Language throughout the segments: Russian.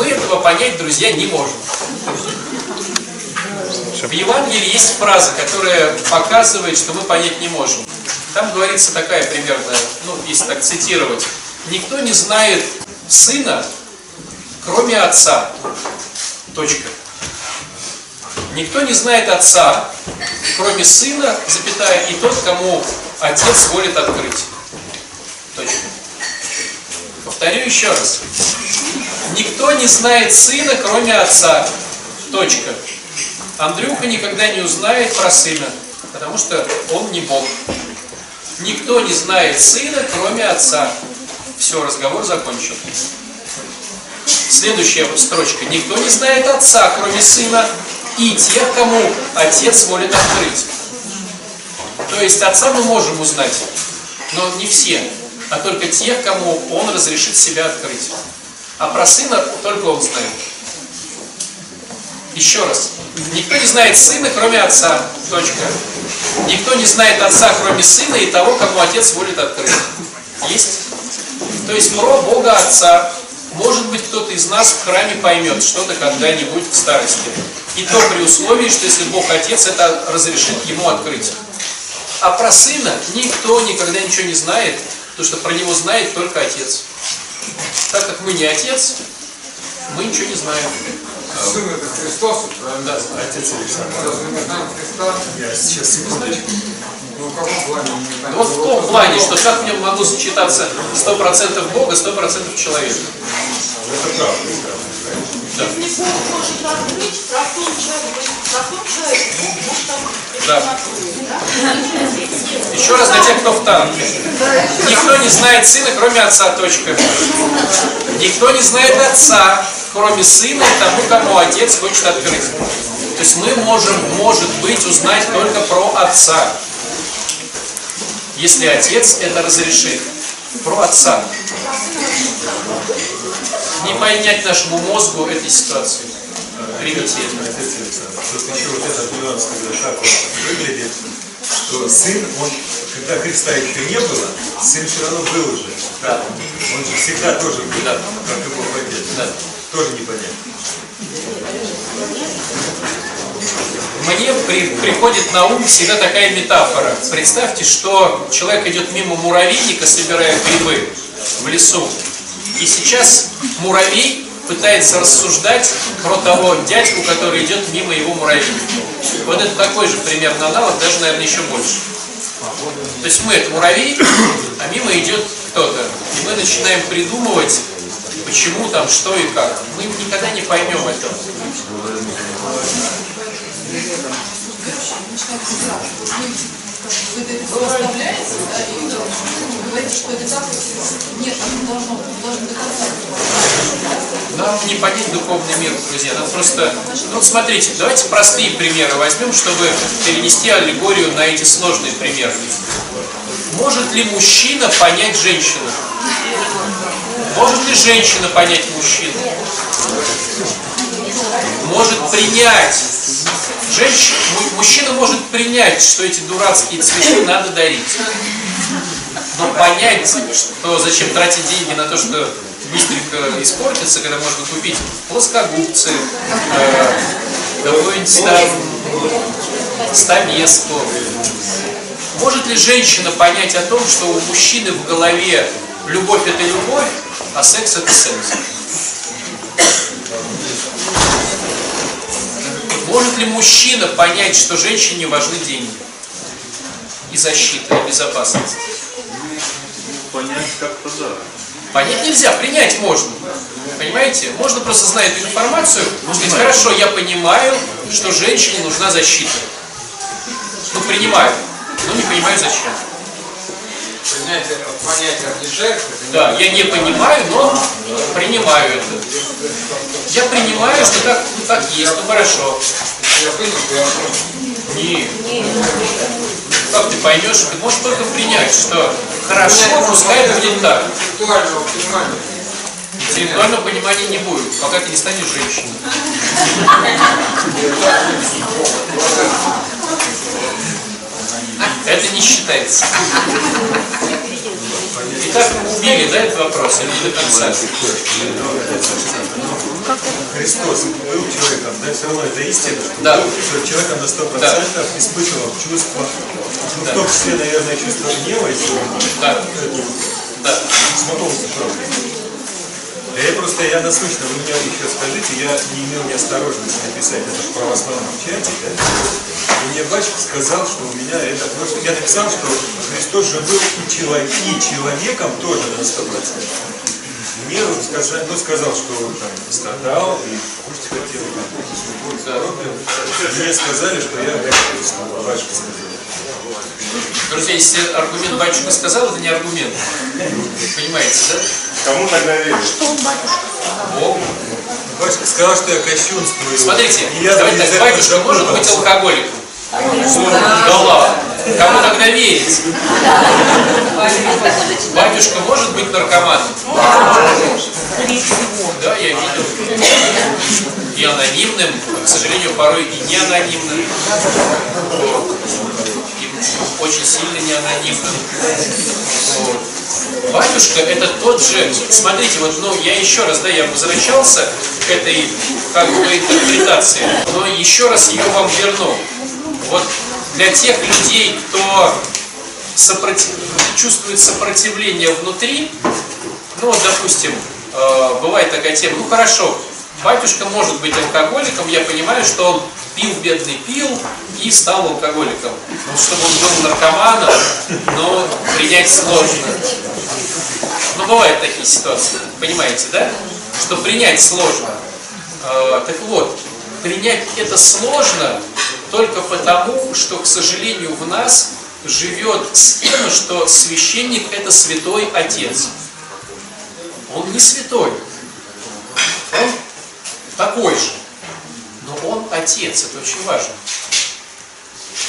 Мы этого понять, друзья, не можем. В Евангелии есть фраза, которая показывает, что мы понять не можем. Там говорится такая примерно, ну, если так цитировать. Никто не знает сына, кроме отца. Точка. Никто не знает отца, кроме сына, запятая, и тот, кому отец волит открыть. Точка. Повторю еще раз. Никто не знает сына, кроме отца. Точка. Андрюха никогда не узнает про сына, потому что он не Бог. Никто не знает сына, кроме отца. Все, разговор закончен. Следующая строчка. Никто не знает отца, кроме сына, и тех, кому отец волит открыть. То есть отца мы можем узнать, но не все, а только тех, кому он разрешит себя открыть. А про сына только он знает. Еще раз. Никто не знает сына, кроме отца. Точка. Никто не знает отца, кроме сына и того, кому отец волит открыть. Есть? То есть про Бога Отца, может быть, кто-то из нас в храме поймет что-то когда-нибудь в старости. И то при условии, что если Бог Отец это разрешит ему открыть. А про Сына никто никогда ничего не знает, потому что про Него знает только Отец. Так как мы не Отец, мы ничего не знаем. Сын это Христос, правильно? Да. Отец Александр. Разве мы знаем Христа? Я сейчас секундочку. Ну? Вот в том плане, что как в нем могло сочетаться 100% Бога, 100% человека. Это правда. Да. Если Бог может открыть, про том человеке, про том человеке, Бог может открыть. Да? Еще раз для тех, кто в танке. Никто не знает сына, кроме отца. Точка. Никто не знает отца, кроме сына и тому, кому отец хочет открыть. То есть мы можем, может быть, узнать только про отца. Если отец это разрешит. Про отца. Не понять нашему мозгу этой ситуации. Отец Александр. Тут еще вот этот нюанс, когда так он выглядит, что сын, он, когда Христа еще не было, сын все равно был уже. Да. Он же всегда тоже был, Да. как и Бог Отец. Да. Тоже непонятно. Мне при- приходит на ум всегда такая метафора. Представьте, что человек идет мимо муравейника, собирая грибы в лесу. И сейчас муравей пытается рассуждать про того дядьку, который идет мимо его муравейника. Вот это такой же примерно аналог, даже, наверное, еще больше. То есть мы это муравей, а мимо идет кто-то. И мы начинаем придумывать, почему там, что и как. Мы никогда не поймем этого. Вы оставляете, да, и вы говорите, что это так, нет, не должно, быть, должен до конца. Нам не понять духовный мир, друзья. Нам просто... Ну, смотрите, давайте простые примеры возьмем, чтобы перенести аллегорию на эти сложные примеры. Может ли мужчина понять женщину? Может ли женщина понять мужчину? Может принять. Женщина, му- мужчина может принять, что эти дурацкие цветы надо дарить. Но понять, что зачем тратить деньги на то, что быстренько испортится, когда можно купить плоскогубцы, э, какую-нибудь там стамеску. Может ли женщина понять о том, что у мужчины в голове любовь это любовь, а секс это секс? Может ли мужчина понять, что женщине важны деньги? И защита, и безопасность? Понять как-то да. Понять нельзя, принять можно. Понимаете? Можно просто знать эту информацию, сказать, хорошо, я понимаю, что женщине нужна защита. Ну, принимаю, но не понимаю зачем. Понятие, понятие отличается. Да, я не понимаю, но принимаю это. Я принимаю, что так, ну, так есть, ну хорошо. Я понял, что я понял. Не. Как ты поймешь, ты можешь только принять, что хорошо, пускай будет так. Интеллектуального понимания. Интеллектуального понимания не будет, пока ты не станешь женщиной. Это не считается. Итак, убили, да, этот вопрос, или до конца? Христос был человеком, да, все равно это истина, что, Да. был, что человеком на 100% испытывал чувство, ну, в том числе, наверное, чувство гнева, если вы Да. Да. правда. Я просто, я насущно, вы мне еще скажите, я не имел неосторожности написать это в православном чате, да? И мне батюшка сказал, что у меня это, потому что я написал, что Христос же был и, человек, и человеком тоже на 100%. Мне он сказал, ну, сказал, что он там страдал и кушать хотел, там. Мне сказали, что я Христос, батюшка сказал. Друзья, если аргумент батюшка сказал, это не аргумент. Понимаете, да? Кому тогда верить? Богу. Батюшка сказал, что я кощунствую. Смотрите, я давайте так, батюшка может быть алкоголиком? Да ладно. Кому тогда верить? Батюшка может быть наркоманом? Да, я видел. И анонимным, к сожалению, порой и не анонимным. Очень сильно не анонимным. Вот. Батюшка это тот же, смотрите, вот, ну, я еще раз, да, я возвращался к этой, как бы, интерпретации, но еще раз ее вам верну. Вот для тех людей, кто сопротив- чувствует сопротивление внутри, ну, вот, допустим, э, бывает такая тема, ну, хорошо, батюшка может быть алкоголиком, я понимаю, что он пил, бедный пил и стал алкоголиком. Ну, чтобы он был наркоманом, но принять сложно. Ну, бывают такие ситуации, понимаете, да? Что принять сложно. Э, так вот, принять это сложно только потому, что, к сожалению, в нас живет схема, что священник это святой отец. Он не святой. Он такой же. Он отец, это очень важно.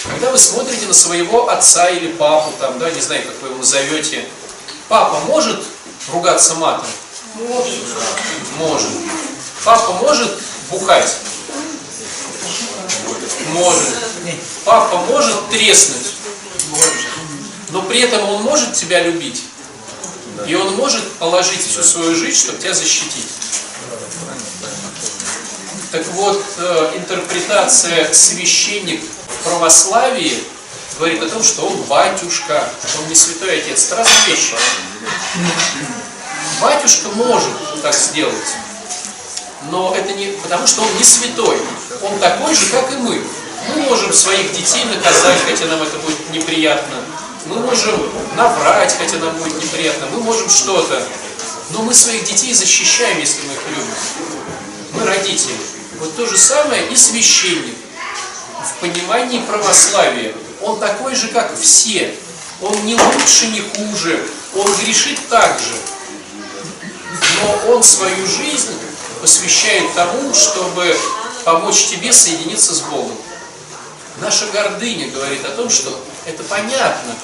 Когда вы смотрите на своего отца или папу, там, да, не знаю, как вы его назовете, папа может ругаться матом? Может. Может. Папа может бухать? Может. Папа может треснуть? Может. Но при этом он может тебя любить? И он может положить всю свою жизнь, чтобы тебя защитить. Так вот, э, интерпретация священник в православии говорит о том, что он батюшка, он не святой отец. Это. Батюшка может так сделать, но это не потому, что он не святой. Он такой же, как и мы. Мы можем своих детей наказать, хотя нам это будет неприятно. Мы можем наврать, хотя нам будет неприятно. Мы можем что-то. Но мы своих детей защищаем, если мы их любим. Мы родители. Вот то же самое и священник. В понимании православия он такой же, как все. Он не лучше, не хуже. Он грешит так же. Но он свою жизнь посвящает тому, чтобы помочь тебе соединиться с Богом. Наша гордыня говорит о том, что это понятно,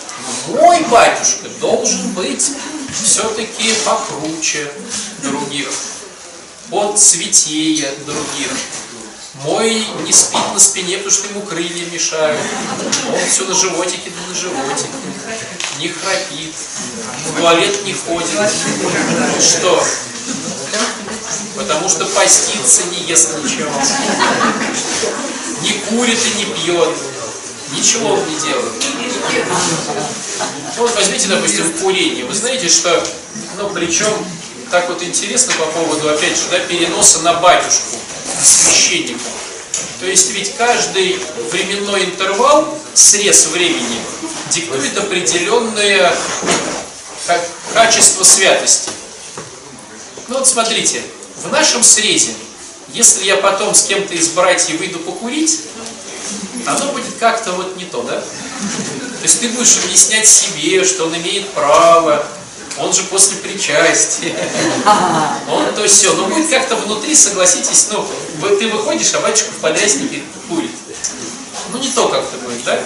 но мой батюшка должен быть все-таки покруче других, он святее других. Мой не спит на спине, потому что ему крылья мешают. Он все на животике, да на животике. Не храпит, в туалет не ходит. Что? Потому что постится, не ест ничего. Не курит и не пьет. Ничего он не делает. Вот возьмите, допустим, курение. Вы знаете, что, ну, причем, так вот интересно по поводу, опять же, да, переноса на батюшку, священника. То есть ведь каждый временной интервал, срез времени, диктует определенное качество святости. Ну вот смотрите, в нашем срезе, если я потом с кем-то из братьев выйду покурить, оно будет как-то вот не то, да? То есть ты будешь объяснять себе, что он имеет право, он же после причастия, он то все. Но будет как-то внутри, согласитесь, ну, ты выходишь, а батюшка в подряснике курит. Ну не то как-то будет, да?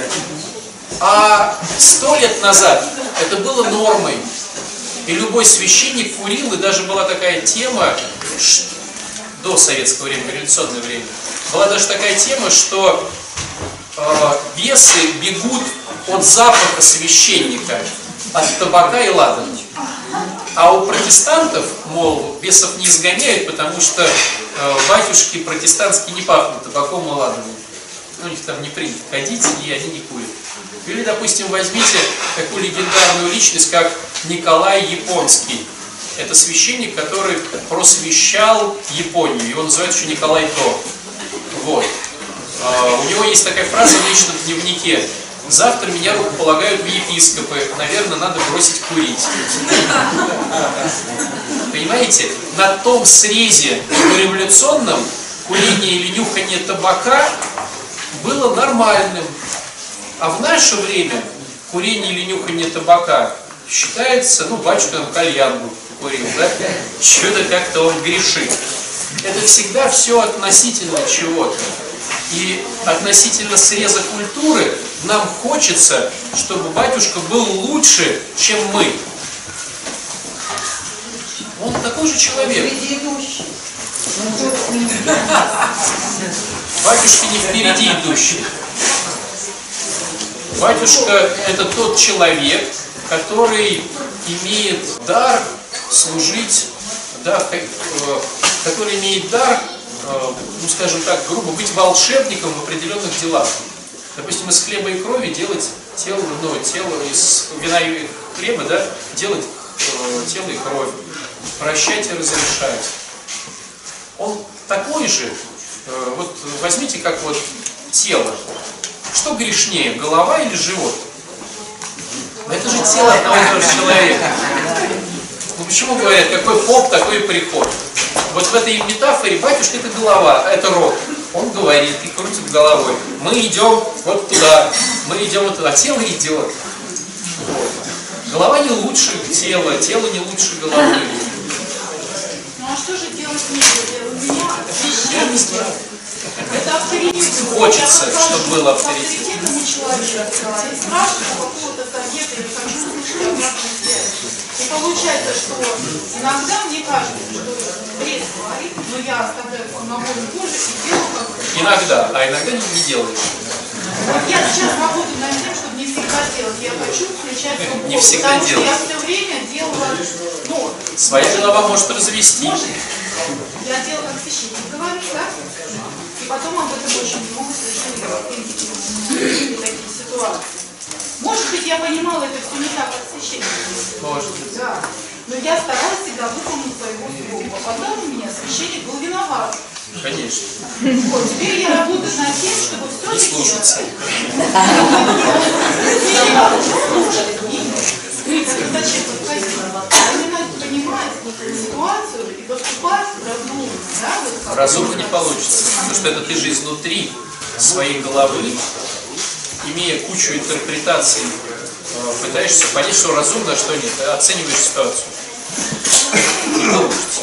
А сто лет назад это было нормой. И любой священник курил, и даже была такая тема, до советского времени, революционное время, была даже такая тема, что э, бесы бегут от запаха священника, от табака и ладана. А у протестантов мол, бесов не изгоняют, потому что э, батюшки протестантские не пахнут табаком и ладаном. Ну, у них там не принято ходить, и они не курят. Или, допустим, возьмите такую легендарную личность, как Николай Японский. Это священник, который просвещал Японию. Его называют еще Николай То. Вот. А, У него есть такая фраза в личном дневнике. Завтра меня рукополагают в епископы. Наверное, надо бросить курить. Понимаете, на том срезе революционном курение или нюхание табака было нормальным. А в наше время курение или нюхание табака считается, ну, батюшка там кальян курил, да? Что-то как-то он грешит. Это всегда все относительно чего-то. И относительно среза культуры нам хочется, чтобы батюшка был лучше, чем мы. Он такой же человек. Батюшка не впереди идущий. Батюшка – это тот человек, который имеет дар служить, да, э, который имеет дар, э, ну скажем так, грубо, быть волшебником в определенных делах. Допустим, из хлеба и крови делать тело, ну, тело из вина и хлеба, да, делать э, тело и кровь, прощать и разрешать. Он такой же, э, вот возьмите как вот тело. Что грешнее, голова или живот? Это же тело одного человека. Ну почему говорят, какой поп, такой и приход? Вот в этой метафоре батюшка это голова, а это рот. Он говорит и крутит головой. Мы идем вот туда, мы идем вот туда, тело идет. Вот. Голова не лучше тела, тело не лучше головы. Ну а что же делать мне? У меня Я знаю. это авторитет. Хочется, Я чтобы был авторитет. авторитетному человеку, спрашиваю какого-то совета, или хочу услышать получается, что иногда мне кажется, что бред говорит, но я оставляю на волю Божию и делаю как Иногда, а иногда не, не делаешь. Вот я сейчас работаю над тем, чтобы не всегда делать. Я хочу включать свою Не всегда потому что делать. я все время делала, ну, Своя голова может развести. может, я делала как священник говорит, да? И потом об этом очень много совершенно говорить такие ситуации. Может быть, я понимала это все не так, как священник. Может быть. Да. Но я старалась всегда выполнить своего слова. Потом у меня священник был виноват. Конечно. Вот, теперь я работаю над тем, чтобы Не все-таки... слушаться. Зачем подходить? Именно понимать ситуацию и поступать разумно. Да? Разумно не получится. Потому что это ты же изнутри своей головы, имея кучу интерпретаций, э, пытаешься понять, что разумно, а что нет. Оцениваешь ситуацию. Не получится.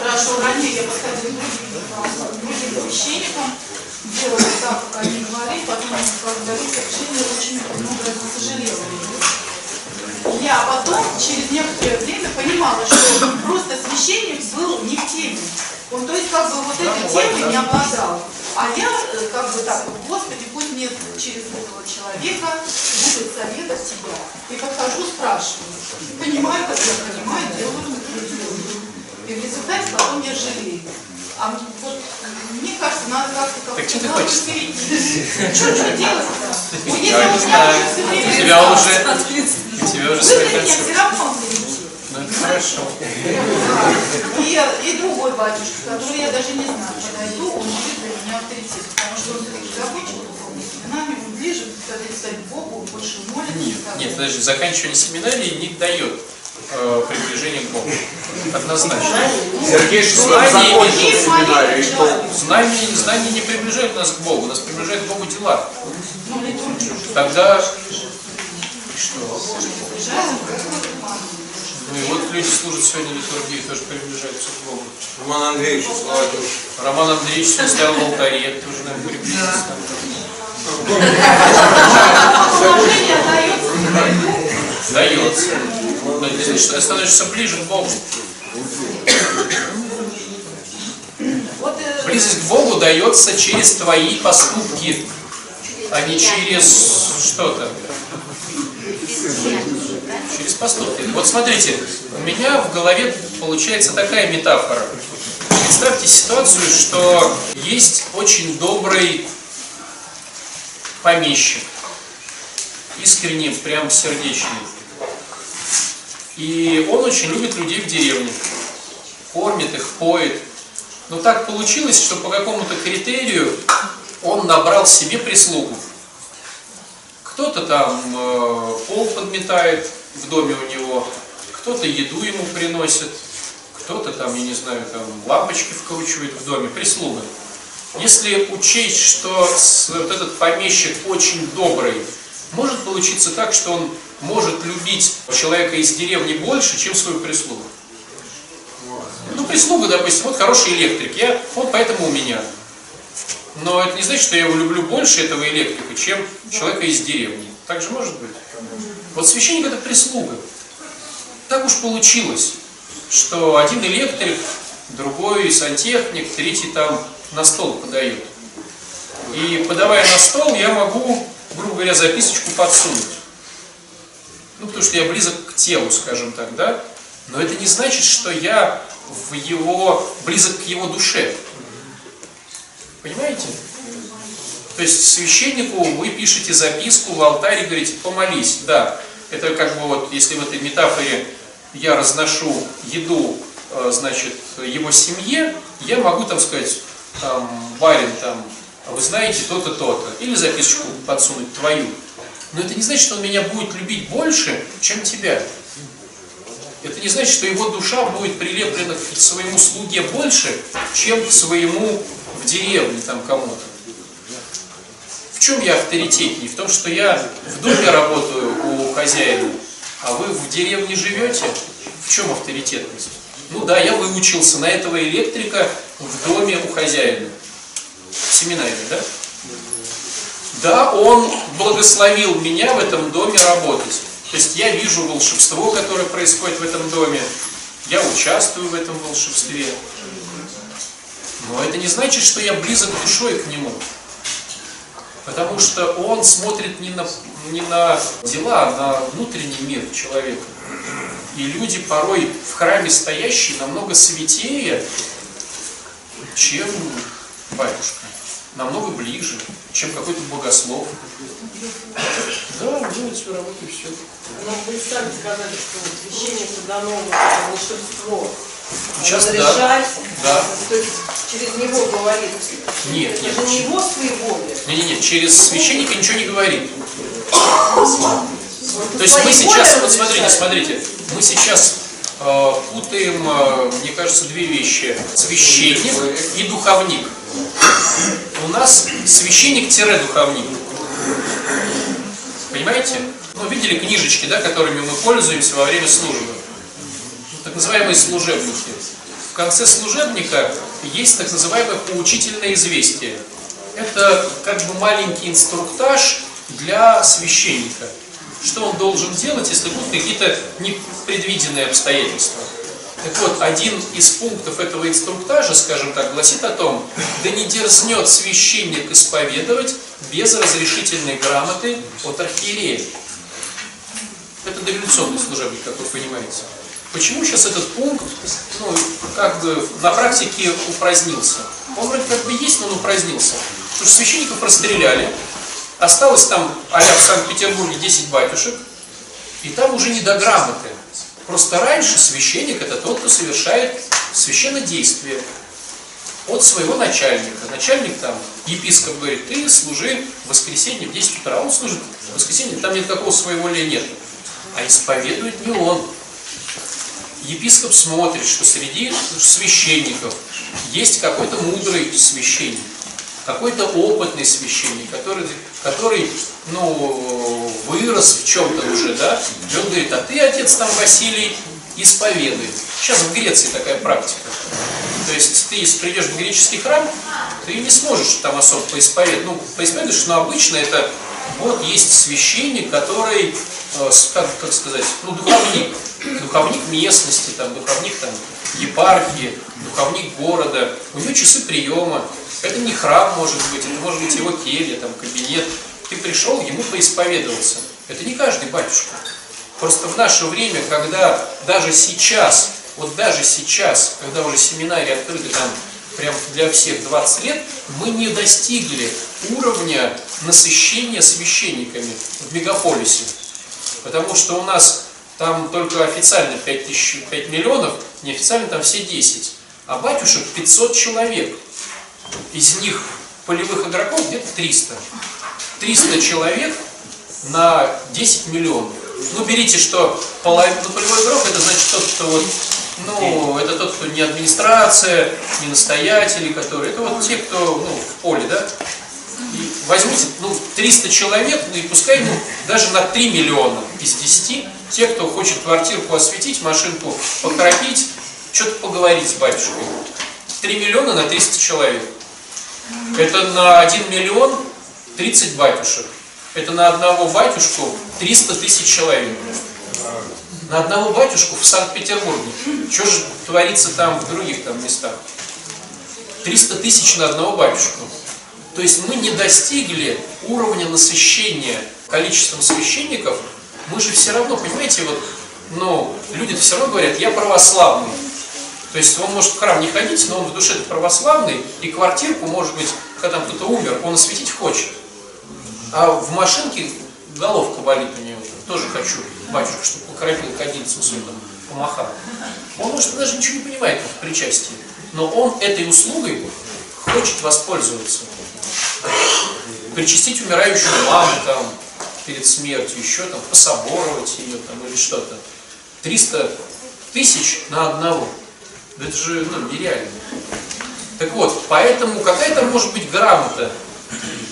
Хорошо, ранее я подходила к священникам, делала так, как они говорили, потом когда совершенно очень много сожалела. Я потом, через некоторое время, понимала, что просто священник был не в теме. Он, то есть, как бы вот этой темой не обладал. А я, э, как бы так, Господи, пусть мне через этого человека будет советов тебя. И подхожу, спрашиваю. Понимаю, как я понимаю, делаю и в результате потом я жалею. А вот мне кажется, надо как-то как Так что ты хочешь? Что что делать-то? Вот если у меня уже всё У время тебя уже, у тебя уже свои концепции. все равно. Ну хорошо. И, и другой батюшка, который я даже не знаю, подойду, он авторитет. Потому что он все-таки закончил он ближе, сказать, к Богу, больше молится. Нет, нет, подожди, заканчивание семинарии не дает э, приближения к Богу. Однозначно. Сергей Знание, закончил семинарию, знание, знание не приближает нас к Богу, нас приближает к Богу дела. Ну. Тогда что? Богу. Ну и вот люди служат сегодня литургии, тоже приближаются к Богу. Роман Андреевич, Соловьев. Роман Андреевич стоял в алтаре, тоже, приблизится. Положение дается. Значит, ты становишься ближе к Богу. Близость к Богу дается через твои поступки, а не через что-то. Через поступки. Вот смотрите, у меня в голове получается такая метафора. Представьте ситуацию, что есть очень добрый помещик, искренне, прям сердечный. И он очень любит людей в деревне, кормит их, поет. Но так получилось, что по какому-то критерию он набрал себе прислугу. Кто-то там э, пол подметает в доме у него, кто-то еду ему приносит, кто-то там, я не знаю, там лампочки вкручивает в доме, прислуга. Если учесть, что вот этот помещик очень добрый, может получиться так, что он может любить человека из деревни больше, чем свою прислугу. Ну, прислуга, допустим, вот хороший электрик, я, он поэтому у меня. Но это не значит, что я его люблю больше, этого электрика, чем человека из деревни. Так же может быть. Вот священник это прислуга. Так уж получилось, что один электрик, другой сантехник, третий там на стол подает. И подавая на стол, я могу, грубо говоря, записочку подсунуть. Ну, потому что я близок к телу, скажем так, да? Но это не значит, что я в его, близок к его душе. Понимаете? То есть священнику вы пишете записку в алтарь и говорите, помолись, да. Это как бы вот, если в этой метафоре я разношу еду, э, значит, его семье, я могу там сказать, там, барин, там, вы знаете то-то, то-то. Или записочку подсунуть твою. Но это не значит, что он меня будет любить больше, чем тебя. Это не значит, что его душа будет прилеплена к своему слуге больше, чем к своему в деревне там кому-то. В чем я авторитетней? В том, что я в доме работаю у хозяина, а вы в деревне живете? В чем авторитетность? Ну да, я выучился на этого электрика в доме у хозяина. Семинаре, да? Да, он благословил меня в этом доме работать. То есть я вижу волшебство, которое происходит в этом доме. Я участвую в этом волшебстве. Но это не значит, что я близок душой к нему. Потому что он смотрит не на, не на дела, а на внутренний мир человека. И люди порой в храме стоящие намного святее, чем батюшка. Намного ближе, чем какой-то богослов. Да, делает свою работу и все. Но вы сами сказали, что священнику дано вот волшебство. Сейчас да. разрешать, Да. то есть через него говорит. Нет, Это нет. же не его своей воли. Не-не-не, через священника ничего не говорит. То есть мы сейчас, вот смотрите, смотрите, мы сейчас э, путаем, э, мне кажется, две вещи. Священник и духовник. У нас священник-духовник. Понимаете? Ну, видели книжечки, да, которыми мы пользуемся во время службы? Ну, Так называемые служебники. В конце служебника есть так называемое поучительное известие. Это как бы маленький инструктаж для священника. Что он должен делать, если будут какие-то непредвиденные обстоятельства. Так вот, один из пунктов этого инструктажа, скажем так, гласит о том, да не дерзнет священник исповедовать без разрешительной грамоты от архиерея. Это дореволюционный служебник, как вы понимаете. Почему сейчас этот пункт, ну, как бы на практике упразднился? Он вроде как бы есть, но он упразднился. Потому что священников расстреляли, осталось там, а в Санкт-Петербурге 10 батюшек, и там уже не до грамоты. Просто раньше священник это тот, кто совершает священнодействие от своего начальника. Начальник там, епископ говорит, ты служи в воскресенье в 10 утра. Он служит в воскресенье, там никакого своеволия нет. А исповедует не он. Епископ смотрит, что среди священников есть какой-то мудрый священник, какой-то опытный священник, который, который ну, вырос в чем-то уже, да, и он говорит, а ты, отец там Василий, исповедуй. Сейчас в Греции такая практика. То есть ты, если придешь в греческий храм, ты не сможешь там особо поисповедовать. Ну, поисповедуешь, но обычно это вот есть священник, который, э, как, как сказать, ну, духовник. Духовник местности, там, духовник там, епархии, духовник города. У него часы приема. Это не храм может быть, это может быть его келья, там, кабинет. Ты пришел, ему поисповедовался. Это не каждый батюшка. Просто в наше время, когда даже сейчас, вот даже сейчас, когда уже семинарии открыты там прям для всех 20 лет, мы не достигли уровня насыщения священниками в мегаполисе. Потому что у нас там только официально 5, тысяч, 5 миллионов, неофициально там все 10. А батюшек 500 человек. Из них полевых игроков где-то 300. 300 человек на 10 миллионов. Ну, берите, что половина, ну, полевой игрок, это значит тот, кто вот, ну, это тот, кто не администрация, не настоятели, которые, это вот те, кто, ну, в поле, да. И возьмите, ну, 300 человек, ну, и пускай, ну, даже на 3 миллиона из 10, те, кто хочет квартирку осветить, машинку покропить, что-то поговорить с батюшкой. 3 миллиона на 300 человек. Это на 1 миллион 30 батюшек. Это на одного батюшку 300 тысяч человек. На одного батюшку в Санкт-Петербурге. Что же творится там в других там местах? 300 тысяч на одного батюшку. То есть мы не достигли уровня насыщения количеством священников. Мы же все равно, понимаете, вот, ну, люди все равно говорят, я православный. То есть он может в храм не ходить, но он в душе православный, и квартирку, может быть, когда там кто-то умер, он осветить хочет. А в машинке головка болит у него. Тоже хочу, батюшка, чтобы покропил кадильцем своим, помахал. Он, может, даже ничего не понимает в причастии. Но он этой услугой хочет воспользоваться. Причастить умирающую маму там перед смертью, еще там пособоровать ее там или что-то. 300 тысяч на одного. Это же ну, нереально. Так вот, поэтому какая-то может быть грамота.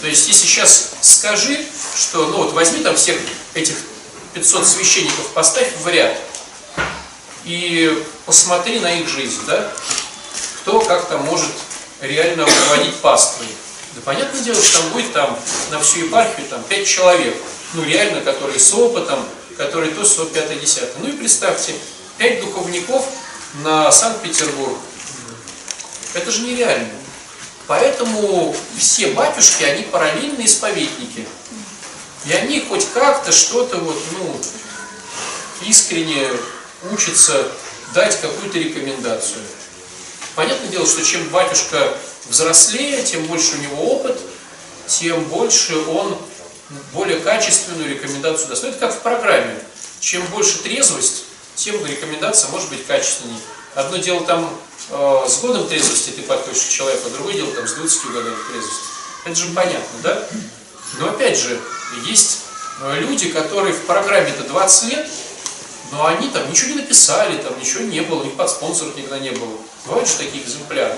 То есть, если сейчас скажи, что, ну вот возьми там всех этих 500 священников, поставь в ряд и посмотри на их жизнь, да? Кто как то может реально руководить паствой. Да понятное дело, что там будет там на всю епархию там 5 человек, ну реально, которые с опытом, которые то, все, пятое, десятое. Ну и представьте, 5 духовников на Санкт-Петербург. Это же нереально. Поэтому все батюшки, они параллельные исповедники. И они хоть как-то что-то вот, ну, искренне учатся дать какую-то рекомендацию. Понятное дело, что чем батюшка взрослее, тем больше у него опыт, тем больше он более качественную рекомендацию даст. Ну, это как в программе. Чем больше трезвость, тем рекомендация может быть качественней. Одно дело там э, с годом трезвости ты подходишь к человеку, а другое дело там с 20 годами трезвости. Это же понятно, да? Но опять же, есть э, люди, которые в программе-то 20 лет, но они там ничего не написали, там ничего не было, у них под спонсоров никогда не было. Бывают же такие экземпляры.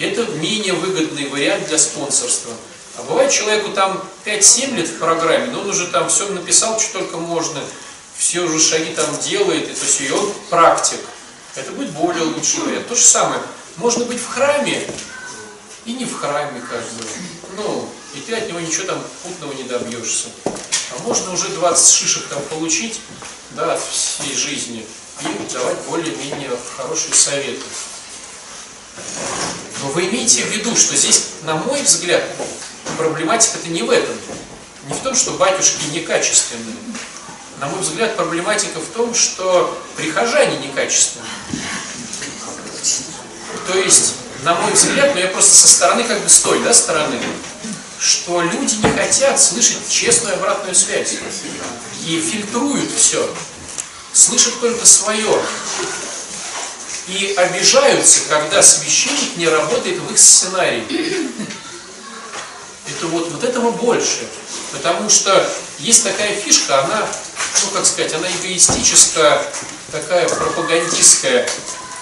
Это менее выгодный вариант для спонсорства. А бывает человеку там 5-7 лет в программе, но он уже там все написал, что только можно, все уже шаги там делает, и то есть и он практик. Это будет более лучший вариант. То же самое. Можно быть в храме и не в храме как бы. Ну, и ты от него ничего там путного не добьешься. А можно уже 20 шишек там получить, да, от всей жизни и давать более-менее хорошие советы. Но вы имейте в виду, что здесь, на мой взгляд, проблематика-то не в этом. Не в том, что батюшки некачественные. На мой взгляд, проблематика в том, что прихожане некачественные. То есть, на мой взгляд, но я просто со стороны, как бы с той да, стороны, что люди не хотят слышать честную обратную связь. И фильтруют все. Слышат только свое. И обижаются, когда священник не работает в их сценарии. Это вот, вот этого больше. Потому что есть такая фишка, она, ну как сказать, она эгоистическая, такая пропагандистская.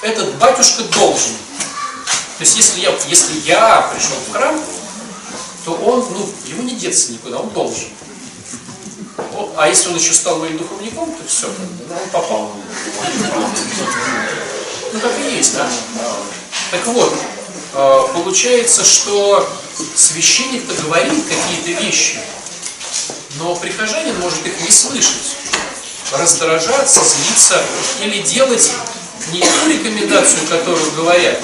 Этот батюшка должен. То есть если я, если я пришел в храм, то он, ну, ему не деться никуда, он должен. А если он еще стал моим духовником, то все, ну, он попал. Ну так и есть, да? Так вот, получается, что священник-то говорит какие-то вещи, но прихожанин может их не слышать, раздражаться, злиться или делать не ту рекомендацию, которую говорят,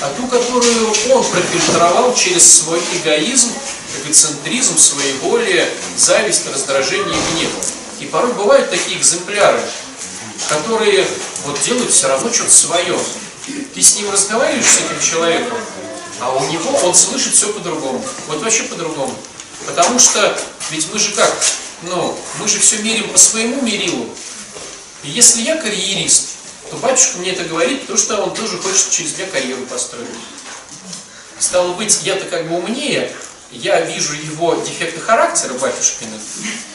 а ту, которую он профильтровал через свой эгоизм, эгоцентризм, своеволие, зависть, раздражение и гнев. И порой бывают такие экземпляры, которые вот делают все равно что-то свое. Ты с ним разговариваешь, с этим человеком, а у него он слышит все по-другому. Вот вообще по-другому. Потому что, ведь мы же как, ну, мы же все мерим по своему мерилу. И если я карьерист, то батюшка мне это говорит, потому что он тоже хочет через меня карьеру построить. Стало быть, я-то как бы умнее, я вижу его дефекты характера батюшкина,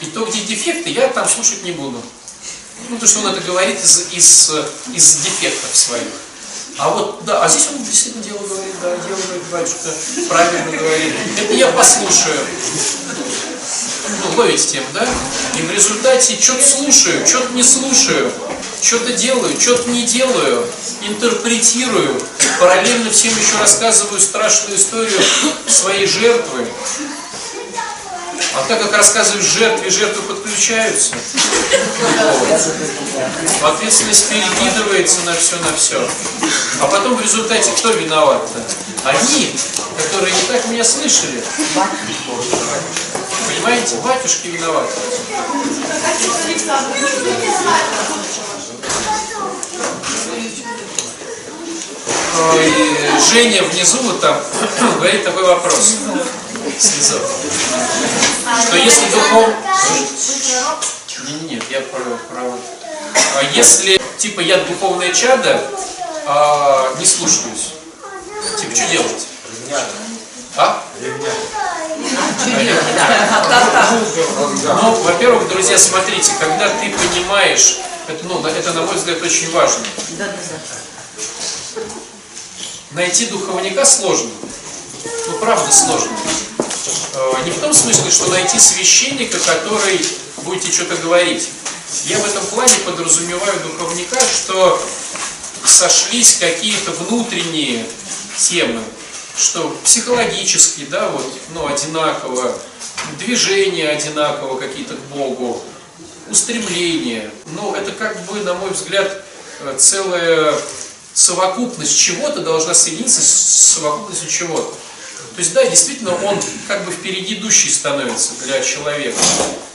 и то, где дефекты, я там слушать не буду. Ну, то, что он это говорит из, из, из дефектов своих. А вот, да, а здесь он действительно дело говорит, да, дело говорит, батюшка, правильно говорит. Это я послушаю. Ну, ловите тему, да? И в результате что-то слушаю, что-то не слушаю, что-то делаю, что-то не делаю, интерпретирую, параллельно всем еще рассказываю страшную историю своей жертвы. А так как рассказываешь жертве, жертвы подключаются. Ответственность перекидывается на все, на все. А потом в результате кто виноват-то? Они, которые не так меня слышали. Понимаете, батюшки виноваты. И Женя внизу вот там говорит такой вопрос. Снизу. Что если духов... Не, нет, я про, про вот. А если, типа, я духовное чадо, а, не слушаюсь, типа, что делать? А? Ну, во-первых, друзья, смотрите, когда ты понимаешь, это, ну, это, на мой взгляд, очень важно. Найти духовника сложно. Ну, правда сложно. Э, Не в том смысле, что найти священника, который будете что-то говорить. Я в этом плане подразумеваю духовника, что сошлись какие-то внутренние темы, что психологически, да, вот, ну, одинаково, движения одинаково какие-то к Богу, устремления. Но это как бы, на мой взгляд, э, целая совокупность чего-то должна соединиться с совокупностью чего-то. То есть, да, действительно, он как бы впереди идущий становится для человека.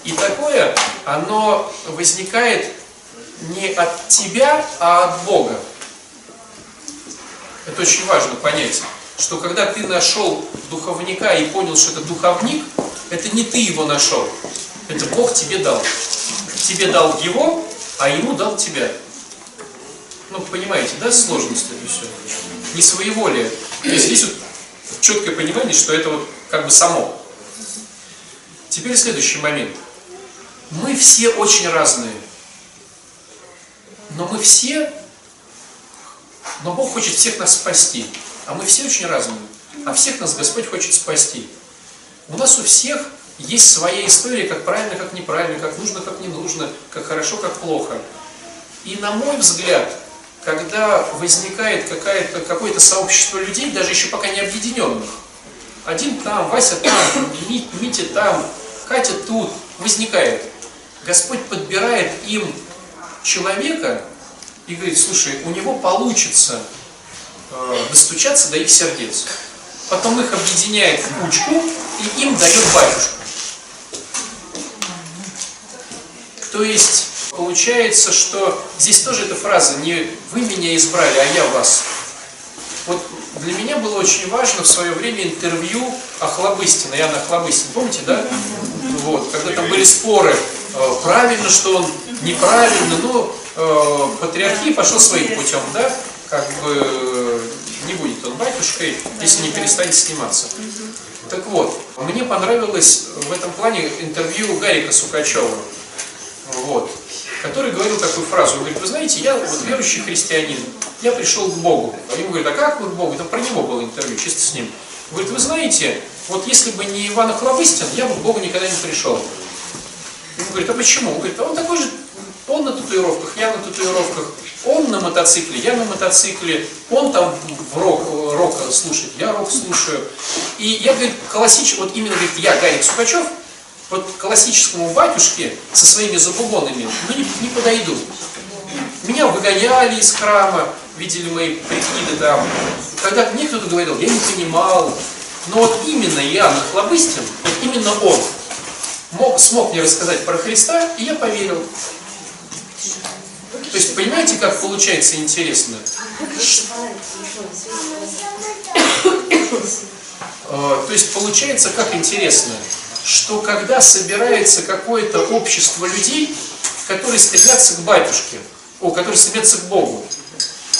И такое, оно возникает не от тебя, а от Бога. Это очень важно понять, что когда ты нашел духовника и понял, что это духовник, это не ты его нашел, это Бог тебе дал. Тебе дал его, а ему дал тебя. Ну, понимаете, да, сложность это все? Не своеволие. Есть здесь вот четкое понимание, что это вот как бы само. Теперь следующий момент. Мы все очень разные. Но мы все, но Бог хочет всех нас спасти. А мы все очень разные. А всех нас Господь хочет спасти. У нас у всех есть своя история, как правильно, как неправильно, как нужно, как не нужно, как хорошо, как плохо. И на мой взгляд, когда возникает какое-то какое сообщество людей, даже еще пока не объединенных, один там, Вася там, Митя там, Катя тут, возникает. Господь подбирает им человека и говорит, слушай, у него получится э, достучаться до их сердец. Потом их объединяет в кучку и им дает батюшку. То есть получается, что здесь тоже эта фраза не «вы меня избрали, а я вас». Вот для меня было очень важно в свое время интервью Охлобыстина, Яна Охлобыстин, помните, да? Вот, когда там были споры, э, правильно, что он, неправильно, ну, э, патриархия пошел своим путем, да? Как бы не будет он батюшкой, если не перестанет сниматься. Так вот, мне понравилось в этом плане интервью Гарика Сукачева. Вот который говорил такую фразу, он говорит, вы знаете, я вот верующий христианин, я пришел к Богу. А ему говорят, а как вы к Богу? Это про него было интервью, чисто с ним. Говорит, вы знаете, вот если бы не Иван Охлобыстин, я бы к Богу никогда не пришел. Ему говорит, а почему? Он говорит, а он такой же, он на татуировках, я на татуировках, он на мотоцикле, я на мотоцикле, он там в рок, рок слушает, я рок слушаю. И я, говорит, классический, вот именно, говорит, я, Гарик Сукачев, вот классическому батюшке со своими забубонами, ну, не, не подойду. Меня выгоняли из храма, видели мои прикиды там. Когда мне кто-то говорил, я не понимал. Но вот именно Иоанн Хлобыстин, вот именно он, мог, смог мне рассказать про Христа, и я поверил. То есть, понимаете, как получается интересно? Э, То есть, получается, как интересно, что когда собирается какое-то общество людей, которые стремятся к батюшке, о, которые стремятся к Богу,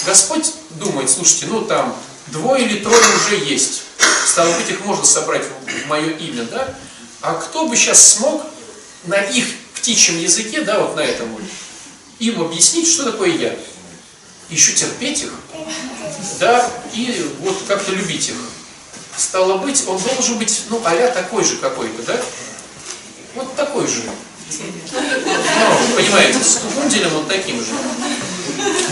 Господь думает, слушайте, ну там двое или трое уже есть, стало быть, их можно собрать в мое имя, да? А кто бы сейчас смог на их птичьем языке, да, вот на этом им объяснить, что такое я? Еще терпеть их, да, и вот как-то любить их. Стало быть, он должен быть, ну, а такой же какой-то, да? Вот такой же. Ну, понимаете, с кукунделем он таким же.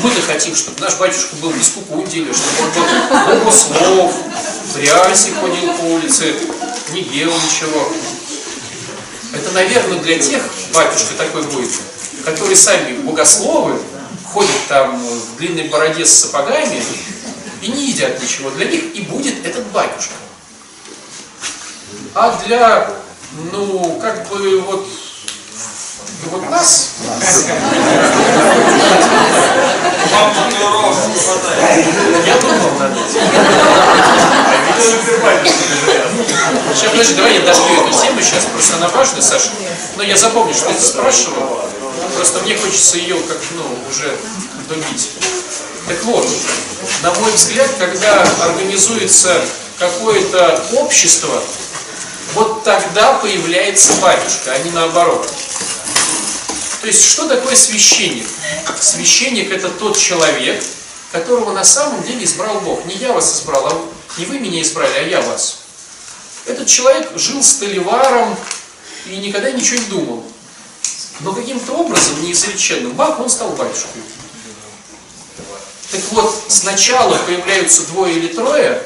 Мы-то хотим, чтобы наш батюшка был без кукунделя, чтобы он был богослов, в рясе ходил по улице, не ел ничего. Это, наверное, для тех, батюшка такой будет, которые сами богословы, ходят там в длинной бороде с сапогами и не едят ничего. Для них и будет этот батюшка. А для, ну, как бы вот, вот нас, Вам татуировок не хватает. я думал над этим. Сейчас, подожди, давай я дошью эту тему сейчас, просто она важная, Саша. Но я запомню, что ты спрашивал. Просто мне хочется ее как, ну, уже добить. Так вот, на мой взгляд, когда организуется какое-то общество, вот тогда появляется батюшка, а не наоборот. То есть, что такое священник? Священник это тот человек, которого на самом деле избрал Бог. Не я вас избрал, а не вы меня избрали, а я вас. Этот человек жил столеваром и никогда ничего не думал. Но каким-то образом, неизреченным, бах, он стал батюшкой. Так вот, сначала появляются двое или трое,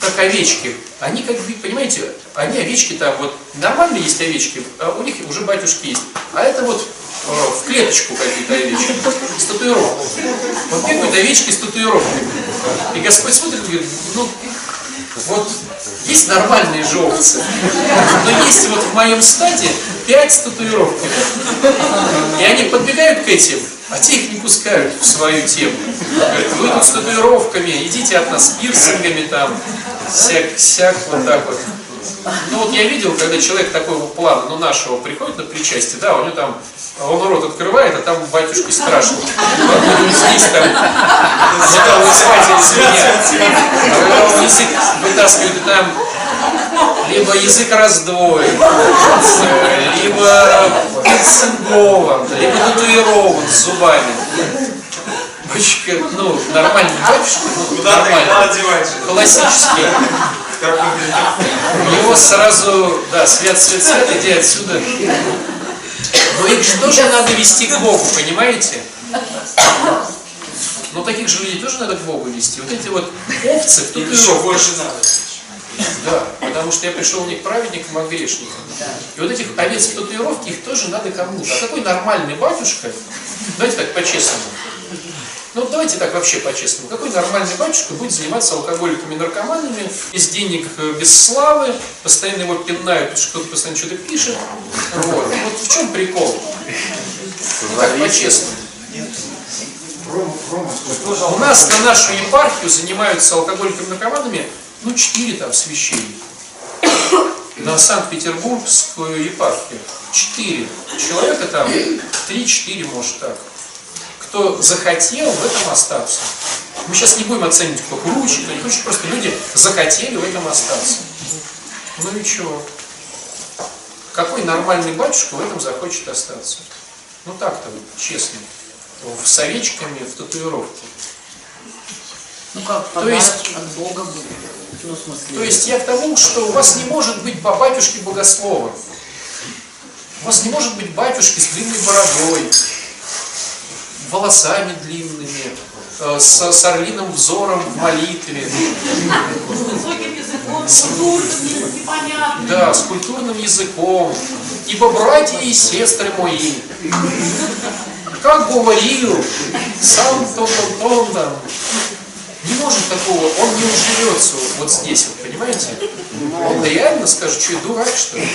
как овечки. Они как бы, понимаете, они овечки там, вот нормально есть овечки, а у них уже батюшки есть. А это вот э, в клеточку какие-то овечки, с татуировкой. Вот бегают овечки с татуировкой. И Господь смотрит и говорит, ну, вот есть нормальные же овцы, но есть вот в моем стаде пять с татуировками. И они подбегают к этим, а те их не пускают в свою тему. Говорят, вы тут с татуировками, идите от нас с пирсингами там, всяк, всяк вот так вот. Ну вот я видел, когда человек такого плана, ну нашего, приходит на причастие, да, у него там, он рот открывает, а там батюшки страшно. Вот там, он язык вытаскивает, там либо язык раздвоен, с зубами. Батюшка, ну, нормальный батюшка, ну, Куда одеваешь? классический. Него сразу, да, свет, свет, свет, иди отсюда. Но их же тоже надо вести к Богу, понимаете? Но таких же людей тоже надо к Богу вести. Вот эти вот овцы в Еще больше надо. Да, потому что я пришел не к праведникам, а к грешникам. И вот этих овец в татуировке, их тоже надо кому-то. А какой нормальный батюшка, давайте так по-честному, ну давайте так вообще по-честному, какой нормальный батюшка будет заниматься алкоголиками, наркоманами, без денег, э, без славы, постоянно его пинают, потому что кто-то постоянно что-то пишет. Вот. вот в чем прикол? Так по-честному. У нас на нашу епархию занимаются алкоголиками наркоманами, ну, четыре там священника. На Санкт-Петербургскую епархию. Четыре человека там, три-четыре, может так. Кто захотел в этом остаться. Мы сейчас не будем оценивать, кто круче, кто не круче, просто люди захотели в этом остаться. Ну и чего? Какой нормальный батюшка в этом захочет остаться? Ну так-то, честно. В с овечками, в татуировке. Ну как, То подарок есть- от Бога будет. Ну, в смысле? То есть я к тому, что у вас не может быть по батюшке богослова. У вас не может быть батюшки с длинной бородой, волосами длинными, э, с, с орлиным взором в молитве, С высоким языком, с культурным, непонятным. да, с культурным языком. Ибо братья и сестры мои, как говорил сам то-то-то там, не может такого, он не уживется вот здесь, вот, понимаете? Он реально скажет, что я дурак, что ли?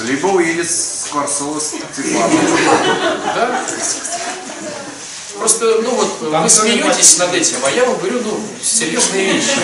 Либо уедет Скворцова с Степаном. Да? Просто, ну вот, вы смеетесь над этим, а я вам говорю, ну, серьезные вещи.